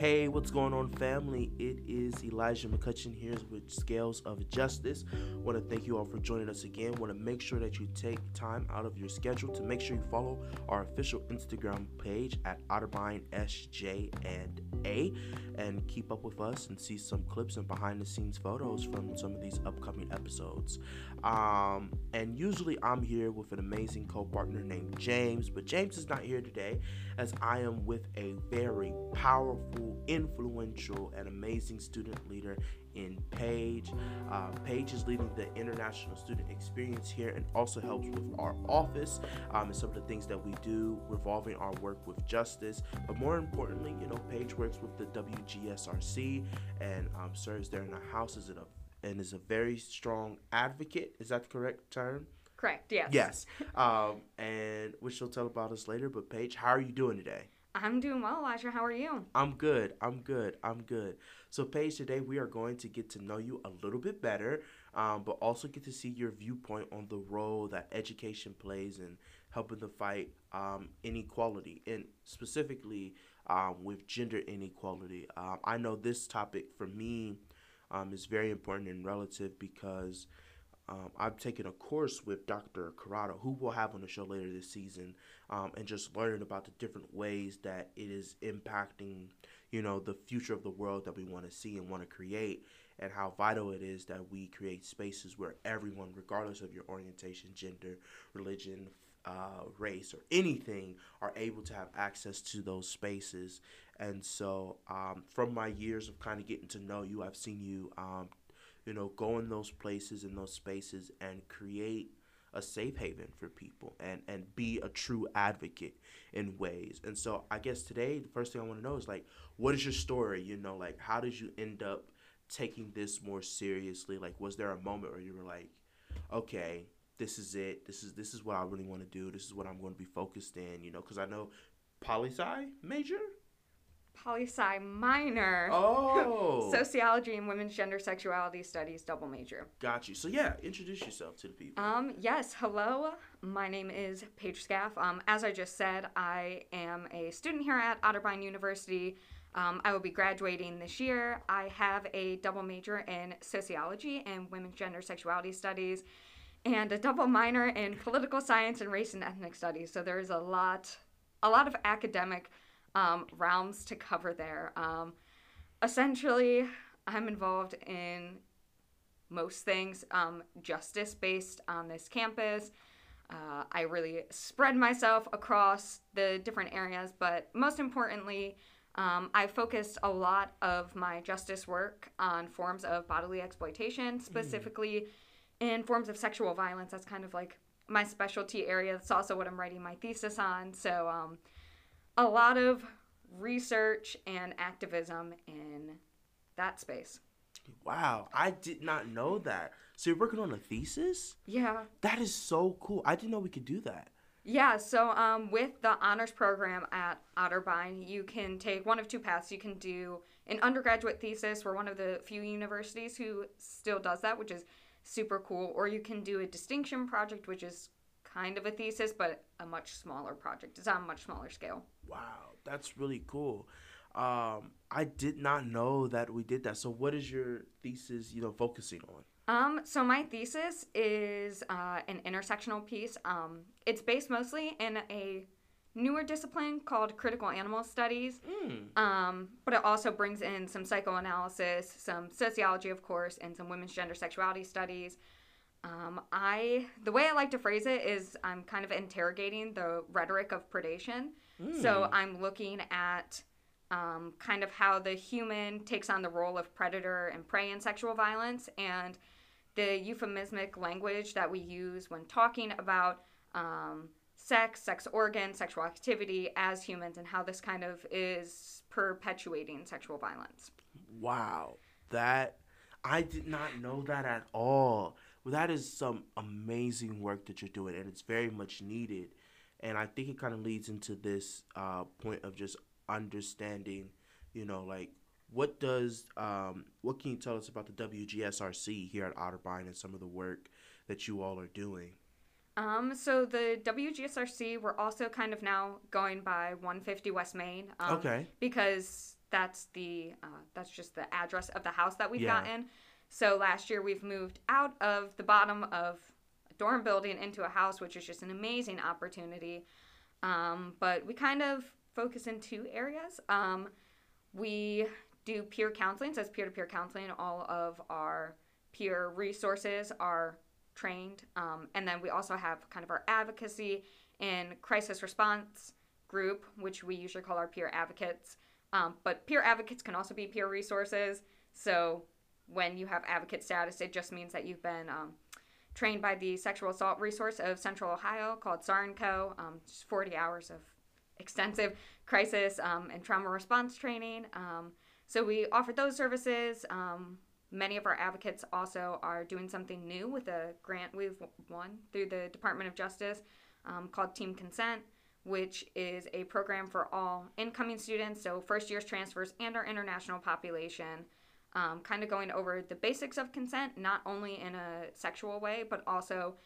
Hey, what's going on, family? It is Elijah McCutcheon here with Scales of Justice. Want to thank you all for joining us again. Want to make sure that you take time out of your schedule to make sure you follow our official Instagram page at Otterbein SJ and A, and keep up with us and see some clips and behind the scenes photos from some of these upcoming episodes. Um, and usually I'm here with an amazing co-partner named James, but James is not here today as I am with a very powerful influential, and amazing student leader in Paige. Uh, Paige is leading the international student experience here and also helps with our office um, and some of the things that we do revolving our work with justice. But more importantly, you know, Paige works with the WGSRC and um, serves there in the house as a and is a very strong advocate. Is that the correct term? Correct. Yes. Yes. Um, and which she'll tell about us later. But Paige, how are you doing today? I'm doing well, Elijah. How are you? I'm good. I'm good. I'm good. So, Paige, today we are going to get to know you a little bit better, um, but also get to see your viewpoint on the role that education plays in helping to fight um, inequality, and specifically um, with gender inequality. Um, I know this topic for me um, is very important and relative because um, I've taken a course with Dr. Corrado, who we'll have on the show later this season, um, and just learning about the different ways that it is impacting, you know, the future of the world that we want to see and want to create, and how vital it is that we create spaces where everyone, regardless of your orientation, gender, religion, uh, race, or anything, are able to have access to those spaces. And so, um, from my years of kind of getting to know you, I've seen you um, you know, go in those places in those spaces and create a safe haven for people and and be a true advocate in ways. And so I guess today the first thing I want to know is like what is your story, you know, like how did you end up taking this more seriously? Like was there a moment where you were like, okay, this is it. This is this is what I really want to do. This is what I'm going to be focused in, you know, cuz I know poli sci major poli sci minor. Oh. Sociology and women's gender sexuality studies double major. Got you. So yeah, introduce yourself to the people. Um, yes, hello. My name is Paige Scaff. Um, as I just said, I am a student here at Otterbein University. Um, I will be graduating this year. I have a double major in sociology and women's gender sexuality studies and a double minor in political science and race and ethnic studies. So there is a lot a lot of academic um, realms to cover there. Um, essentially, I'm involved in most things um, justice based on this campus. Uh, I really spread myself across the different areas, but most importantly, um, I focused a lot of my justice work on forms of bodily exploitation, mm. specifically mm. in forms of sexual violence. That's kind of like my specialty area. That's also what I'm writing my thesis on. So, um, a lot of research and activism in that space. Wow, I did not know that. So you're working on a thesis? Yeah. That is so cool. I didn't know we could do that. Yeah, so um, with the honors program at Otterbein, you can take one of two paths. You can do an undergraduate thesis. We're one of the few universities who still does that, which is super cool. Or you can do a distinction project, which is kind of a thesis, but a much smaller project. It's on a much smaller scale. Wow, that's really cool. Um, I did not know that we did that. So, what is your thesis, you know, focusing on? Um, so my thesis is uh, an intersectional piece. Um, it's based mostly in a newer discipline called critical animal studies. Mm. Um, but it also brings in some psychoanalysis, some sociology, of course, and some women's gender sexuality studies. Um, I the way I like to phrase it is I'm kind of interrogating the rhetoric of predation. Mm. So I'm looking at um, kind of how the human takes on the role of predator and prey in sexual violence, and the euphemistic language that we use when talking about um, sex, sex organ, sexual activity as humans, and how this kind of is perpetuating sexual violence. Wow, that I did not know that at all. Well, that is some amazing work that you're doing, and it's very much needed. And I think it kind of leads into this uh, point of just understanding, you know, like what does um, what can you tell us about the WGSRC here at Otterbein and some of the work that you all are doing? Um, so the WGSRC, we're also kind of now going by 150 West Main. Um, Okay. Because that's the uh, that's just the address of the house that we've Yeah. gotten. So last year we've moved out of the bottom of a dorm building into a house, which is just an amazing opportunity. Um, but we kind of focus in two areas. Um, we do peer counseling, so it's peer to peer counseling. All of our peer resources are trained. Um, and then we also have kind of our advocacy and crisis response group, which we usually call our peer advocates. Um, but peer advocates can also be peer resources. So when you have advocate status, it just means that you've been um, trained by the sexual assault resource of Central Ohio called SARNCO. Um, just 40 hours of extensive crisis um, and trauma response training. Um, so we offer those services. Um, many of our advocates also are doing something new with a grant we've won through the Department of Justice um, called Team Consent, which is a program for all incoming students, so first year's transfers and our international population. Um, kind of going over the basics of consent, not only in a sexual way, but also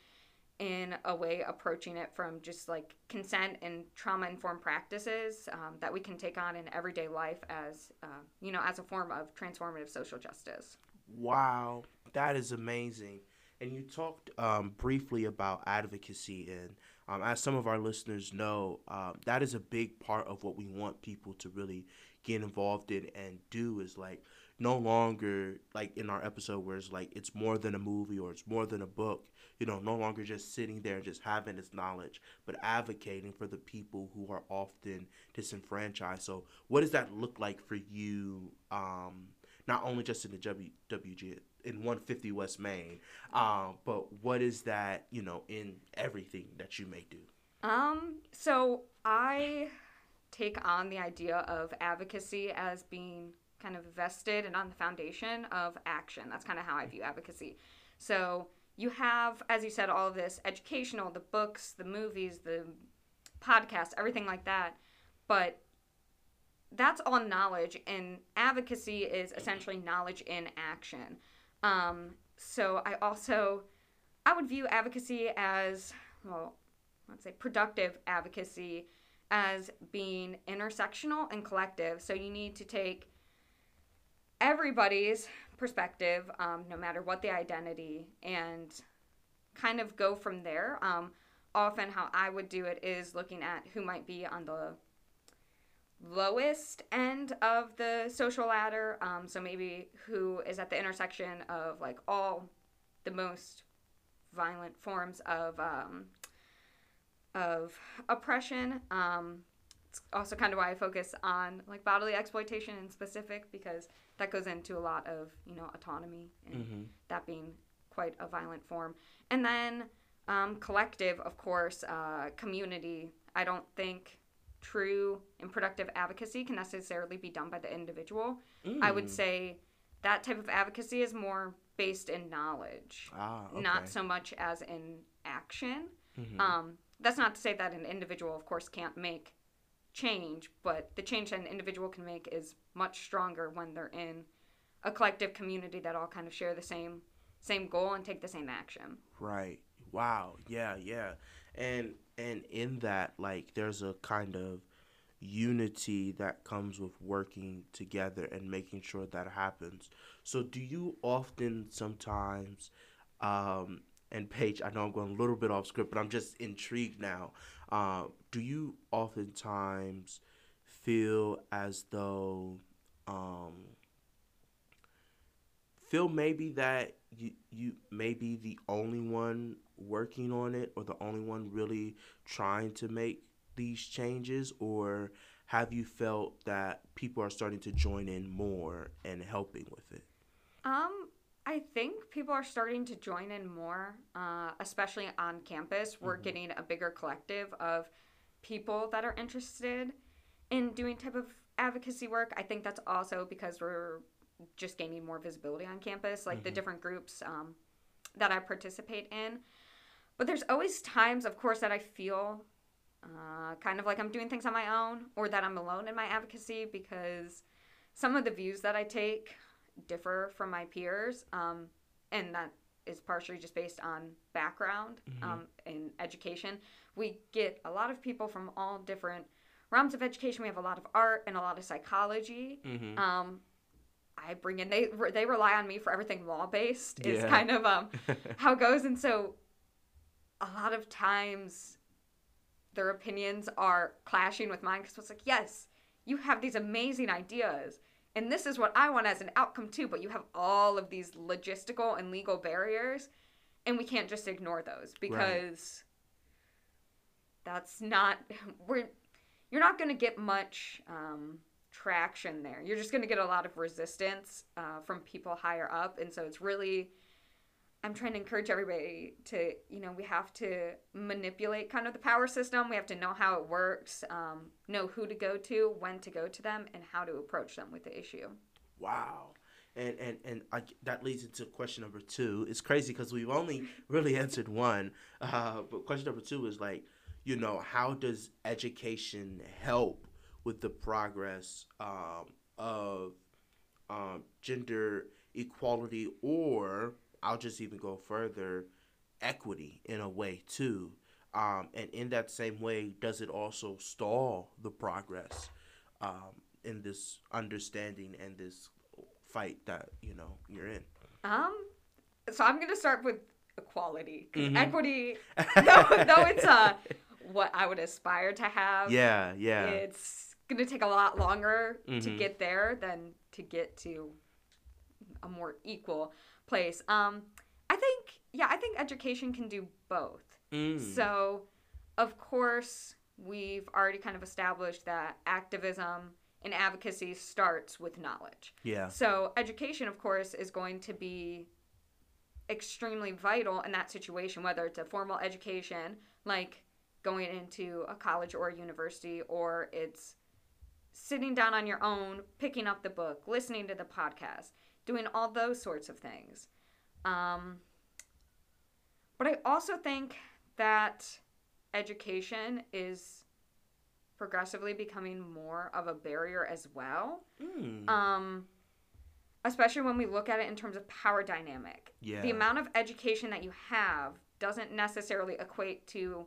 in a way approaching it from just like consent and trauma informed practices um, that we can take on in everyday life as uh, you know as a form of transformative social justice Wow, that is amazing. And you talked um, briefly about advocacy, and um, as some of our listeners know, um, that is a big part of what we want people to really get involved in and do. Is like no longer like in our episode where it's like it's more than a movie or it's more than a book. You know, no longer just sitting there and just having this knowledge, but advocating for the people who are often disenfranchised. So, what does that look like for you? Um, not only just in the w, WG in 150 West Main, um, but what is that you know in everything that you may do? um so i take on the idea of advocacy as being kind of vested and on the foundation of action. That's kind of how i view advocacy. So you have as you said all of this educational the books the movies the podcasts everything like that. But that's all knowledge and advocacy is essentially knowledge in action. Um, so i also i would view advocacy as well let's say productive advocacy as being intersectional and collective. So you need to take everybody's perspective um, no matter what the identity and kind of go from there um, often how i would do it is looking at who might be on the lowest end of the social ladder. Um, so maybe who is at the intersection of like all the most violent forms of um, of oppression. Um, it's also kind of why I focus on like bodily exploitation in specific because that goes into a lot of you know autonomy and Mm-hmm. that being quite a violent form. And then um, collective, of course, uh, community. I don't think true and productive advocacy can necessarily be done by the individual. I would Mm. say that type of advocacy is more based in knowledge, ah, okay. not so much as in action. Mhm. Um, that's not to say that an individual, of course, can't make change, but the change that an individual can make is much stronger when they're in a collective community that all kind of share the same same goal and take the same action. Right. Wow. Yeah. Yeah. And and in that, like, there's a kind of unity that comes with working together and making sure that happens. So, do you often sometimes, um, and Paige, I know I'm going a little bit off script, but I'm just intrigued now. Uh, do you oftentimes feel as though, um, feel maybe that you you may be the only one working on it or the only one really trying to make these changes or have you felt that people are starting to join in more and helping with it Um, I think people are starting to join in more, uh, especially on campus. We're Mhm. getting a bigger collective of people that are interested in doing type of advocacy work. I think that's also because we're just gaining more visibility on campus, like the Mhm. different groups um, that I participate in. But there's always times, of course, that I feel uh, kind of like I'm doing things on my own or that I'm alone in my advocacy because some of the views that I take differ from my peers um, and that is partially just based on background um, in education. We get a lot of people from all different realms of education. We have a lot of art and a lot of psychology. Mm-hmm. Um, I bring in they they rely on me for everything law based. Is Yeah. kind of um, how it goes, and so a lot of times their opinions are clashing with mine because it's like, yes, you have these amazing ideas, and this is what I want as an outcome too, but you have all of these logistical and legal barriers, and we can't just ignore those because that's not we're you're not going to get much um, traction there. You're just going to get a lot of resistance uh, from people higher up, and so it's really I'm trying to encourage everybody to, you know, we have to manipulate kind of the power system. We have to know how it works, um, know who to go to, when to go to them, and how to approach them with the issue. Wow. And and and I, that leads into question number two. It's crazy because we've only really answered one. Uh, but question number two is like, you know, how does education help with the progress um, of um, gender equality, or I'll just even go further, equity in a way too. Um, and in that same way, does it also stall the progress um, in this understanding and this fight that you know you're in? Um, so I'm gonna start with equality Mhm. equity, though, though it's uh what I would aspire to have. Yeah, yeah, It's gonna take a lot longer to Mhm. get there than to get to a more equal place. Um, I think, yeah, I think education can do both. Mm. So, of course, we've already kind of established that activism and advocacy starts with knowledge. yeah, So, education, of course, is going to be extremely vital in that situation, whether it's a formal education, like going into a college or a university, or it's sitting down on your own, picking up the book, listening to the podcast, doing all those sorts of things. Um, but I also think that education is progressively becoming more of a barrier as well Mm. um, especially when we look at it in terms of power dynamic. yeah, The amount of education that you have doesn't necessarily equate to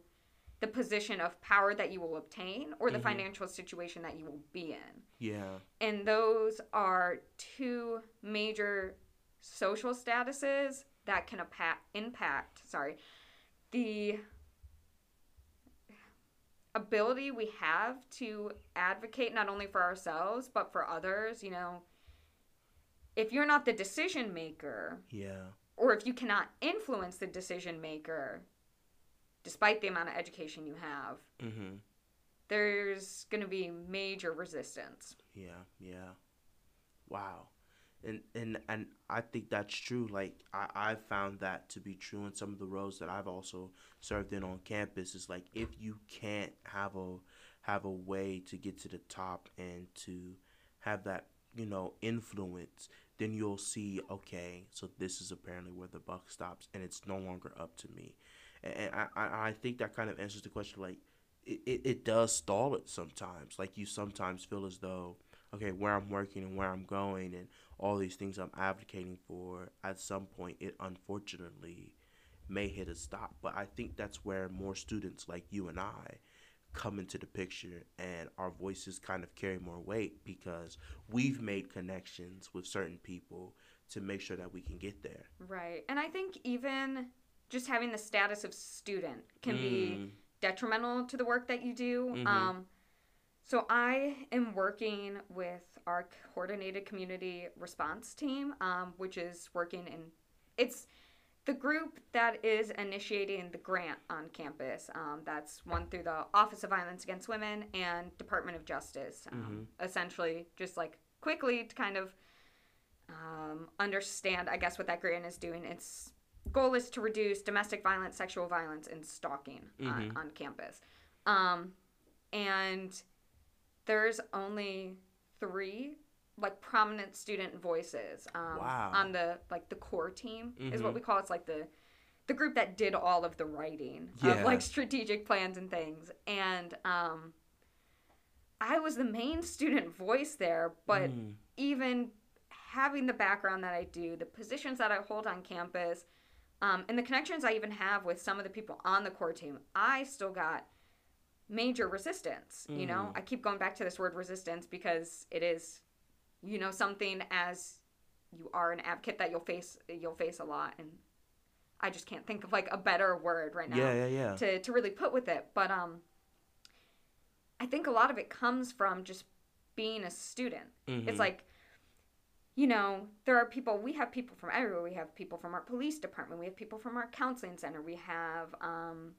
the position of power that you will obtain or the Mhm. financial situation that you will be in. yeah, And those are two major social statuses that can impact, sorry, the ability we have to advocate not only for ourselves but for others, you know. If you're not the decision maker yeah, or if you cannot influence the decision maker despite the amount of education you have, mm-hmm. there's going to be major resistance. yeah, yeah. Wow, and and and I think that's true. Like I I found that to be true in some of the roles that I've also served in on campus. Is like if you can't have a have a way to get to the top and to have that you know influence then you'll see okay so this is apparently where the buck stops and it's no longer up to me and i i, think that kind of answers the question like it, it, it does stall it sometimes like you sometimes feel as though okay where i'm working and where i'm going and all these things i'm advocating for at some point it unfortunately may hit a stop but i think that's where more students like you and i come into the picture and our voices kind of carry more weight because we've made connections with certain people to make sure that we can get there. Right. And I think even just having the status of student can be Mm, detrimental to the work that you do. Mhm. Um, so I am working with our coordinated community response team, um, which is working in it's the group that is initiating the grant on campus. Um, that's one through the Office of Violence Against Women and Department of Justice. Um, Essentially, just like quickly to kind of um, understand, I guess, what that grant is doing. Its goal is to reduce domestic violence, sexual violence, and stalking on, Mhm. on campus. Um, and there's only three like prominent student voices um, Wow. on the like the core team is what Mhm. we call it. it's like the the group that did all of the writing Yeah. of like strategic plans and things and um i was the main student voice there but mm, even having the background that I do, the positions that I hold on campus, Um, and the connections I even have with some of the people on the core team, I still got major resistance. You know, Mm. I keep going back to this word resistance because it is, you know, something as you are an advocate that you'll face you'll face a lot, and I just can't think of like a better word right now Yeah, yeah, yeah. to to really put with it. But um, I think a lot of it comes from just being a student. Mhm. It's like, you know, there are people. We have people from everywhere. We have people from our police department. We have people from our counseling center. We have um,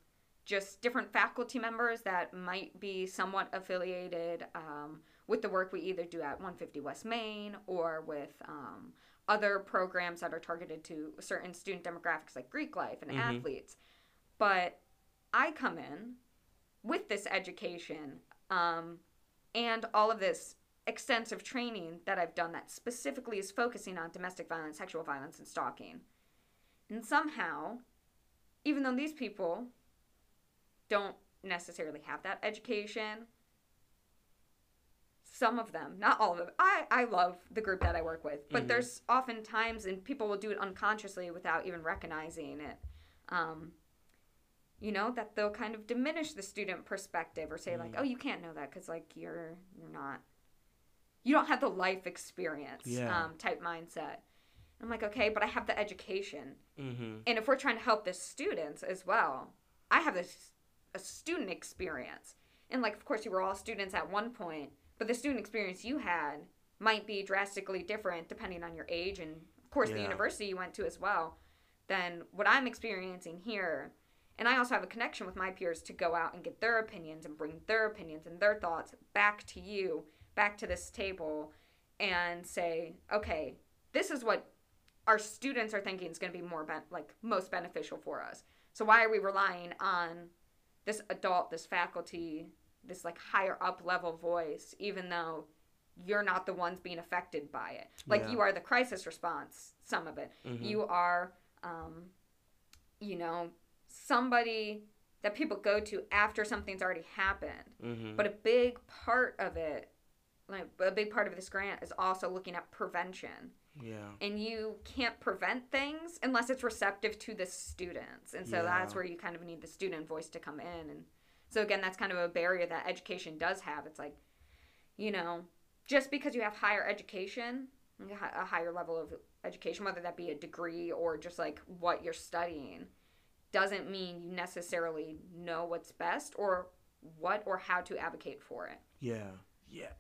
just different faculty members that might be somewhat affiliated um, with the work we either do at 150 West Main or with um, other programs that are targeted to certain student demographics like Greek life and Mhm. athletes. But I come in with this education um, and all of this extensive training that I've done that specifically is focusing on domestic violence, sexual violence, and stalking. And somehow, even though these people don't necessarily have that education, some of them, not all of them, I, I love the group that I work with, but Mhm. there's often times, and people will do it unconsciously without even recognizing it. Um, you know that they'll kind of diminish the student perspective or say like Mm. oh you can't know that because like you're you're not you don't have the life experience Yeah. um, type mindset. I'm like okay but i have the education. Mm-hmm. and if we're trying to help the students as well i have this a student experience. And like of course you were all students at one point but the student experience you had might be drastically different depending on your age and of course the university you went to as well than what i'm experiencing here. And I also have a connection with my peers to go out and get their opinions and bring their opinions and their thoughts back to you, back to this table, and say, okay, this is what our students are thinking is going to be more ben- like most beneficial for us. So why are we relying on this adult, this faculty, this like higher up level voice, even though you're not the ones being affected by it? Like Yeah. you are the crisis response, some of it. Mhm. You are, um, you know, somebody that people go to after something's already happened. Mm-hmm. But a big part of it, like a big part of this grant, is also looking at prevention. yeah. And you can't prevent things unless it's receptive to the students. And so that's where you kind of need the student voice to come in. And so, again, that's kind of a barrier that education does have. It's like, you know, just because you have higher education, like a hi- a higher level of education, whether that be a degree or just like what you're studying, doesn't mean you necessarily know what's best or what or how to advocate for it. Yeah, yeah,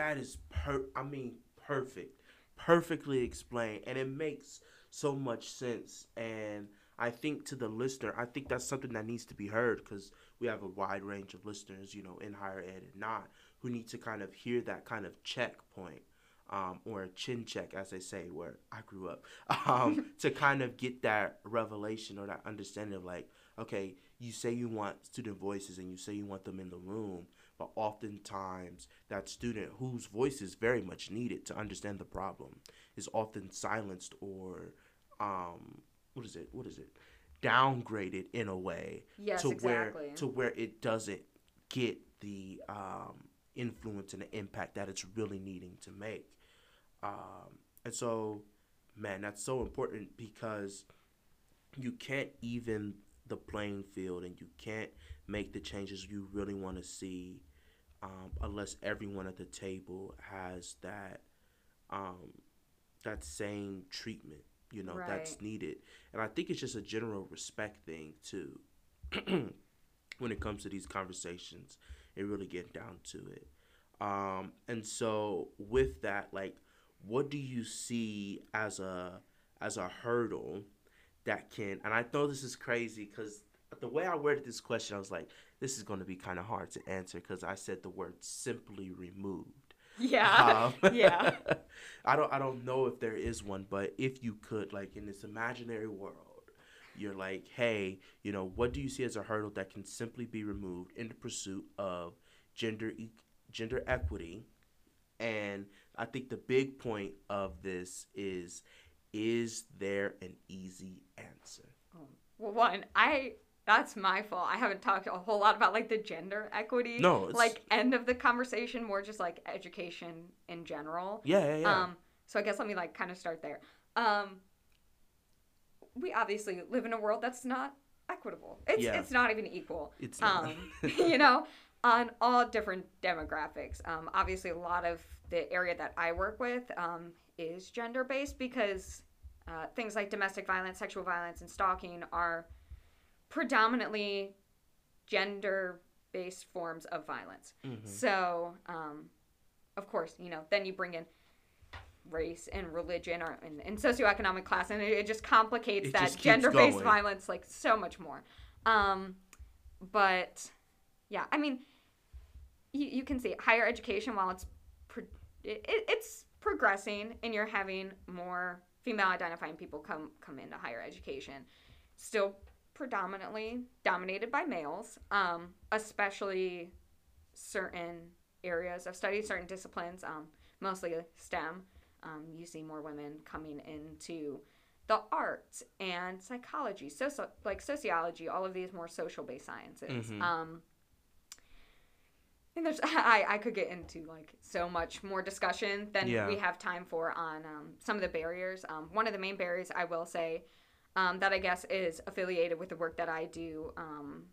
that is per. I mean, perfect, perfectly explained, and it makes so much sense. And I think to the listener, I think that's something that needs to be heard because we have a wide range of listeners, you know, in higher ed and not, who need to kind of hear that kind of checkpoint. Um, or a chin check, as they say, where I grew up, um, to kind of get that revelation or that understanding of like, okay, you say you want student voices and you say you want them in the room, but oftentimes that student whose voice is very much needed to understand the problem is often silenced or um what is it? What is it? downgraded in a way Yes, to exactly. where to where it doesn't get the um influence and the impact that it's really needing to make. Um and so man that's so important because you can't even the playing field and you can't make the changes you really want to see um, unless everyone at the table has that um, that same treatment you know that's needed. And i think it's just a general respect thing too when it comes to these conversations and really getting down to it. Um, and so with that like what do you see as a as a hurdle that can and i know this is crazy because the way i worded this question i was like this is going to be kind of hard to answer because i said the word simply removed Yeah. Um, yeah. i don't i don't know if there is one but if you could like in this imaginary world you're like hey you know what do you see as a hurdle that can simply be removed in the pursuit of gender e- gender equity and i think the big point of this is is there an easy answer Well, one, I that's my fault. I haven't talked a whole lot about like the gender equity. No, it's- like end of the conversation, more just like education in general. yeah yeah yeah Um, so I guess let me like kind of start there. Um, we obviously live in a world that's not equitable. It's Yeah. it's not even equal. It's not. Um, you know, on all different demographics. Um, obviously, a lot of the area that I work with um, is gender based because uh, things like domestic violence, sexual violence, and stalking are predominantly gender based forms of violence. Mhm. So, um, of course, you know, then you bring in race and religion or and, and socioeconomic class, and it, it just complicates It that gender based violence like so much more. Um, but yeah, I mean, you, you can see higher education while it's pro- it, it's progressing, and you're having more female identifying people come come into higher education. Still predominantly dominated by males, um, especially certain areas of study, certain disciplines, um, mostly STEM. Um, you see more women coming into the arts and psychology, so, like sociology, all of these more social based sciences. Mhm. Um, and there's I, I could get into like so much more discussion than Yeah. we have time for on um, some of the barriers. Um, one of the main barriers I will say um, that I guess is affiliated with the work that I do um,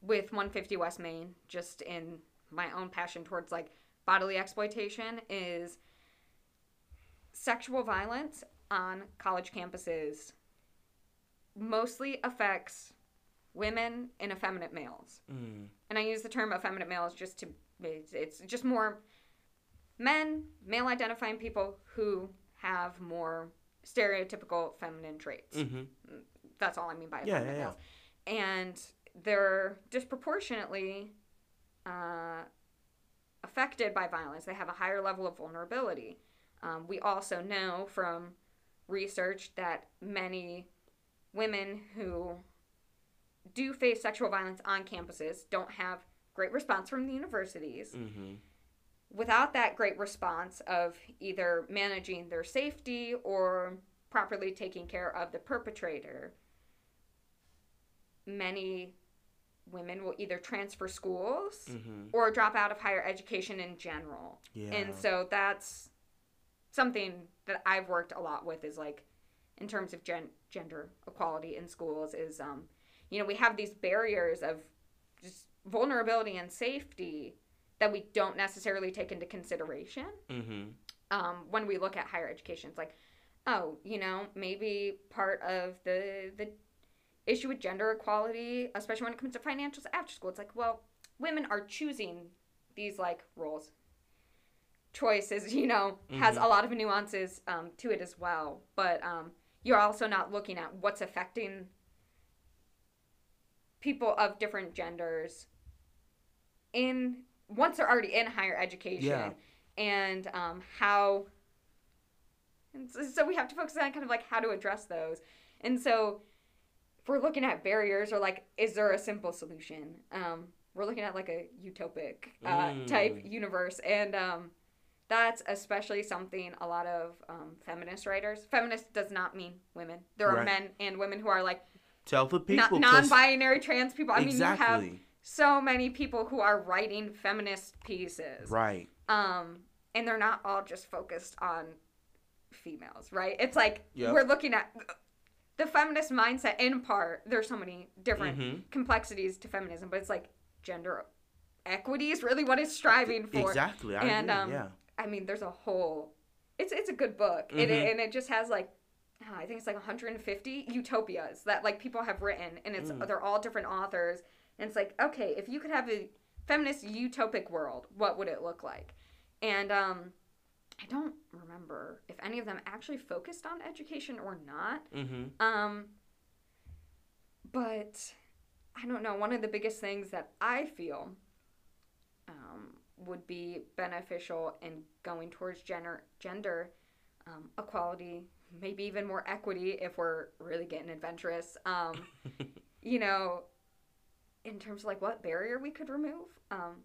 with 150 West Main, just in my own passion towards like bodily exploitation, is sexual violence on college campuses mostly affects women and effeminate males. Mm. And I use the term effeminate males just to, it's, it's just more men, male identifying people who have more stereotypical feminine traits Mhm. that's all I mean by Yeah, yeah, yeah. And they're disproportionately uh, affected by violence. They have a higher level of vulnerability. Um, we also know from research that many women who do face sexual violence on campuses don't have great response from the universities Mhm. Without that great response of either managing their safety or properly taking care of the perpetrator, many women will either transfer schools Mhm. or drop out of higher education in general. Yeah. And so that's something that I've worked a lot with is like in terms of gen- gender equality in schools is um you know we have these barriers of just vulnerability and safety that we don't necessarily take into consideration Mhm. um, when we look at higher education. It's like, oh, you know, maybe part of the the issue with gender equality, especially when it comes to financials after school, it's like, well, women are choosing these like roles. Choices, you know, has Mhm. a lot of nuances um, to it as well, but um, you're also not looking at what's affecting people of different genders in once they're already in higher education Yeah. and um, how and so, we have to focus on kind of like how to address those and so if we're looking at barriers or like is there a simple solution um, we're looking at like a utopic uh, Mm. type universe and um, that's especially something a lot of um, feminist writers feminist does not mean women there are Right. men and women who are like Tell the people. 'cause- non-binary trans people i mean you have exactly. So many people who are writing feminist pieces Right. um and they're not all just focused on females right it's like Yep. we're looking at the feminist mindset in part there's so many different Mhm. complexities to feminism but it's like gender equity is really what it's striving for Exactly. I and agree. um yeah. i mean there's a whole it's it's a good book it, Mhm. and it just has like i think it's like 150 utopias that like people have written and it's Mm. they're all different authors and it's like okay if you could have a feminist utopic world what would it look like and um i don't remember if any of them actually focused on education or not Mhm. um, but I don't know. One of the biggest things that I feel um, would be beneficial in going towards gender gender um, equality, maybe even more equity if we're really getting adventurous. Um, you know, in terms of like what barrier we could remove. Um,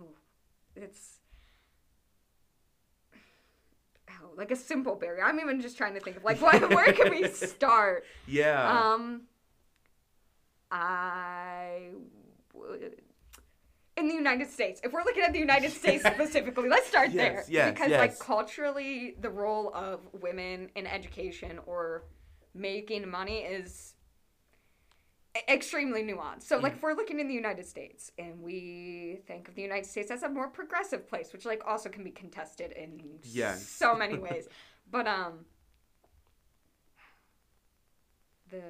oh, it's oh, like a simple barrier. I'm even just trying to think of like what where can we start? Yeah. Um, I would. In the United States, if we're looking at the United States specifically, let's start Yes, there. yes, because, like, culturally, the role of women in education or making money is extremely nuanced. So like if we're looking in the United States and we think of the United States as a more progressive place, which like also can be contested in Yes. so many ways. but um the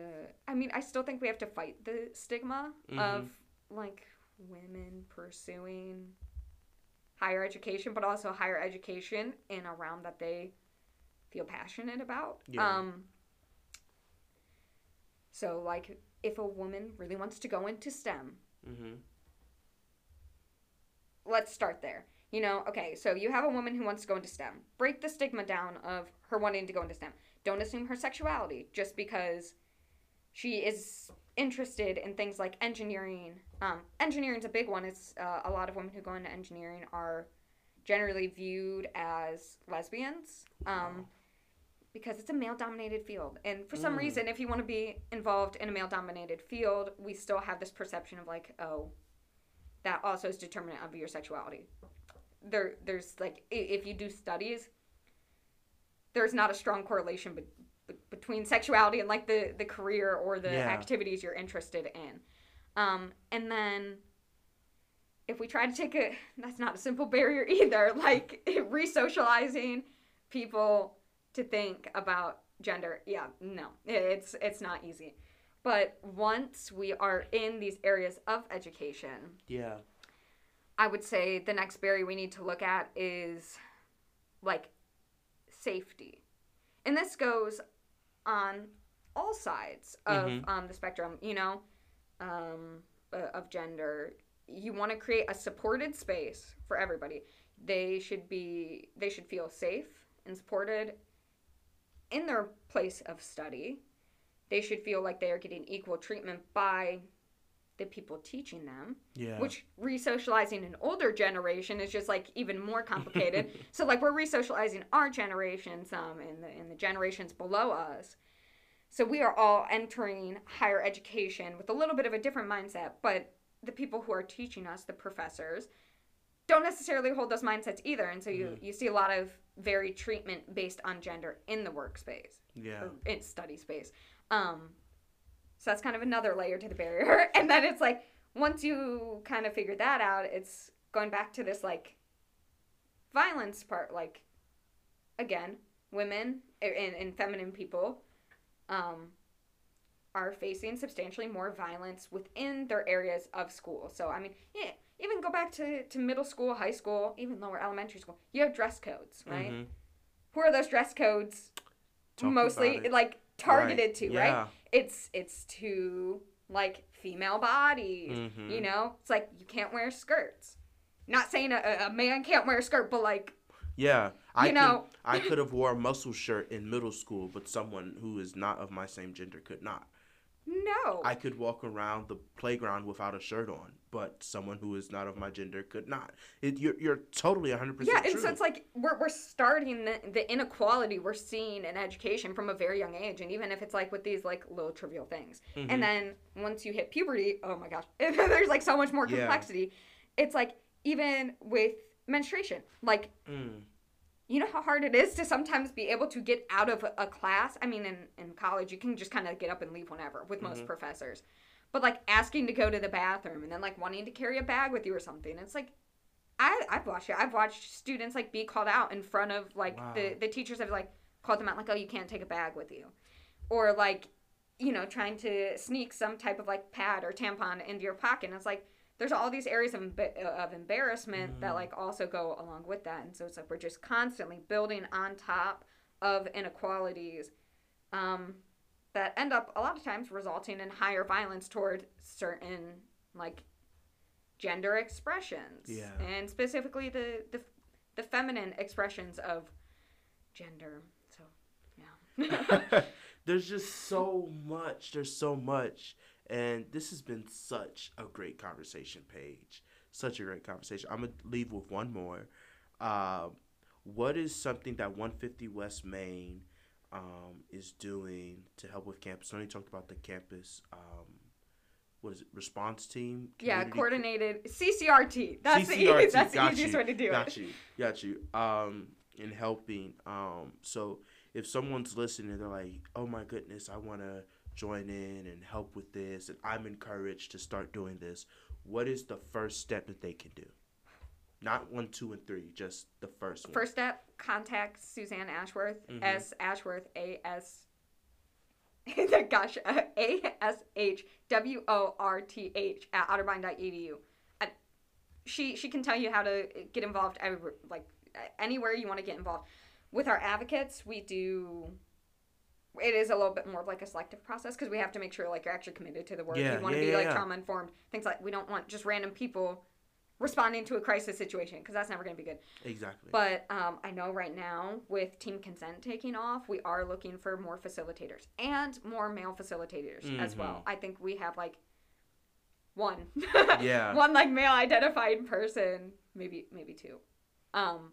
I mean I still think we have to fight the stigma Mhm. of like women pursuing higher education, but also higher education in a realm that they feel passionate about. Yeah. Um, so, like, if a woman really wants to go into STEM, Mm-hmm. let's start there. You know, okay, so you have a woman who wants to go into STEM. Break the stigma down of her wanting to go into STEM. Don't assume her sexuality just because she is interested in things like engineering. Um, engineering's a big one. It's uh, a lot of women who go into engineering are generally viewed as lesbians. Um. Because it's a male dominated field. And for some Mm. reason, if you want to be involved in a male dominated field, we still have this perception of like, oh, that also is determinant of your sexuality. There, there's like, if you do studies, there's not a strong correlation be- be- between sexuality and like the, the career or the Yeah. activities you're interested in. Um, and then if we try to take a, that's not a simple barrier either, like re-socializing people to think about gender yeah no it's it's not easy but once we are in these areas of education Yeah. i would say the next barrier we need to look at is like safety and this goes on all sides of Mhm. um, the spectrum you know um, uh, of gender you want to create a supported space for everybody they should be they should feel safe and supported in their place of study they should feel like they are getting equal treatment by the people teaching them Yeah. which re-socializing an older generation is just like even more complicated so like we're re-socializing our generation some um, and the, and the generations below us so we are all entering higher education with a little bit of a different mindset but the people who are teaching us the professors don't necessarily hold those mindsets either and so you, Mhm. you see a lot of varied treatment based on gender in the workspace yeah. in study space. Um, so that's kind of another layer to the barrier. And then it's like once you kind of figure that out, it's going back to this like violence part. Like again, women and, and feminine people um, are facing substantially more violence within their areas of school. So I mean, yeah, even go back to, to middle school, high school, even lower elementary school. You have dress codes, right? Mhm. Who are those dress codes Talk mostly like targeted Right. to, yeah. right? It's it's to like female bodies. Mhm. You know, it's like you can't wear skirts. Not saying a, a- a man can't wear a skirt, but like Yeah. I You know- could, I could have wore a muscle shirt in middle school, but someone who is not of my same gender could not. no. I could walk around the playground without a shirt on, but someone who is not of my gender could not. It, you're, you're totally 100% yeah, true. and so it's like we're, we're starting the, the inequality we're seeing in education from a very young age, and even if it's like with these like little trivial things, Mhm. and then once you hit puberty, oh my gosh, there's like so much more Yeah. complexity. It's like even with menstruation, like Mm. you know how hard it is to sometimes be able to get out of a, class i mean in, in college you can just kind of get up and leave whenever with most Mhm. professors but like asking to go to the bathroom and then like wanting to carry a bag with you or something. It's like I, i've watched it. I've watched students like be called out in front of like the, Wow. the teachers have like called them out like oh you can't take a bag with you. Or like you know trying to sneak some type of like pad or tampon into your pocket. And it's like there's all these areas of, of embarrassment that Mhm. like also go along with that. And so it's like we're just constantly building on top of inequalities. Um, that end up a lot of times resulting in higher violence toward certain like gender expressions Yeah. and specifically the, the the feminine expressions of gender so yeah There's just so much. There's so much. And this has been such a great conversation, Paige. Such a great conversation. I'm to leave with one more. Uh, what is something that 150 West Main um, is doing to help with campus? Know talked about the campus, um, what is it, response team? yeah coordinated ccrt that's the, CCRT, that's the easiest you, way to do got it you, got you. Um, in helping. Um, so if someone's listening, they're like, "Oh my goodness, I want to join in and help with this, and I'm encouraged to start doing this." What is the first step that they can do? Not one, two, and three, just the first one. First step: contact Suzanne Ashworth. Mhm. S Ashworth. A S. Gosh, A S H W O R T H at otterbein.edu. And she she can tell you how to get involved. Every, like anywhere you want to get involved. With our advocates, we do. It is a little bit more of like a selective process because we have to make sure like you're actually committed to the work. Yeah, you want to yeah, be yeah, like trauma informed. Things like we don't want just random people responding to a crisis situation because that's never going to be good. exactly. But um, I know right now with team consent taking off, we are looking for more facilitators and more male facilitators as well. I think we have like one, Yeah. one like male identified person, maybe maybe two. Um,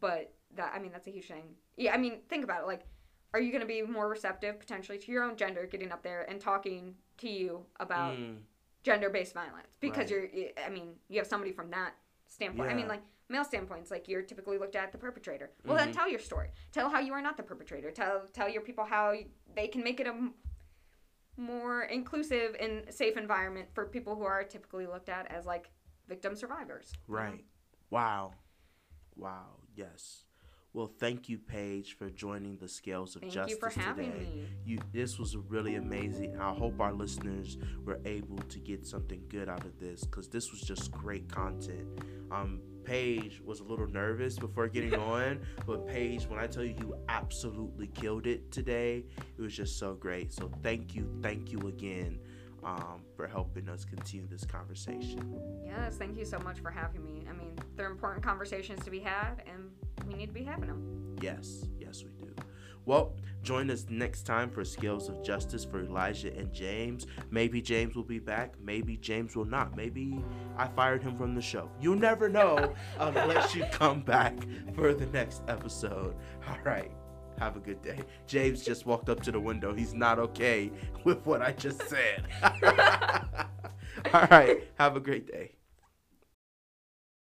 but that I mean that's a huge thing. Yeah, I mean think about it. Like, are you going to be more receptive potentially to your own gender getting up there and talking to you about Mm, gender-based violence because Right. you're i mean you have somebody from that standpoint i mean like male standpoints like you're typically looked at the perpetrator well then Mhm. tell your story tell how you are not the perpetrator tell tell your people how they can make it a more inclusive and safe environment for people who are typically looked at as like victim survivors right. Wow. Wow. Yes. Well, thank you, Paige, for joining the Scales of thank Justice you for having today. me You, this was really amazing. I hope our listeners were able to get something good out of this because this was just great content. Um, Paige was a little nervous before getting on, but Paige, when I tell you you absolutely killed it today, it was just so great. So thank you, thank you again um, for helping us continue this conversation. yes thank you so much for having me i mean they're important conversations to be had and we need to be having them Yes, yes, we do. Well, join us next time for Scales of Justice for Elijah and James. Maybe James will be back. Maybe James will not. Maybe I fired him from the show. You never know unless you come back for the next episode. All right. Have a good day. James just walked up to the window. He's not okay with what I just said. All right. Have a great day.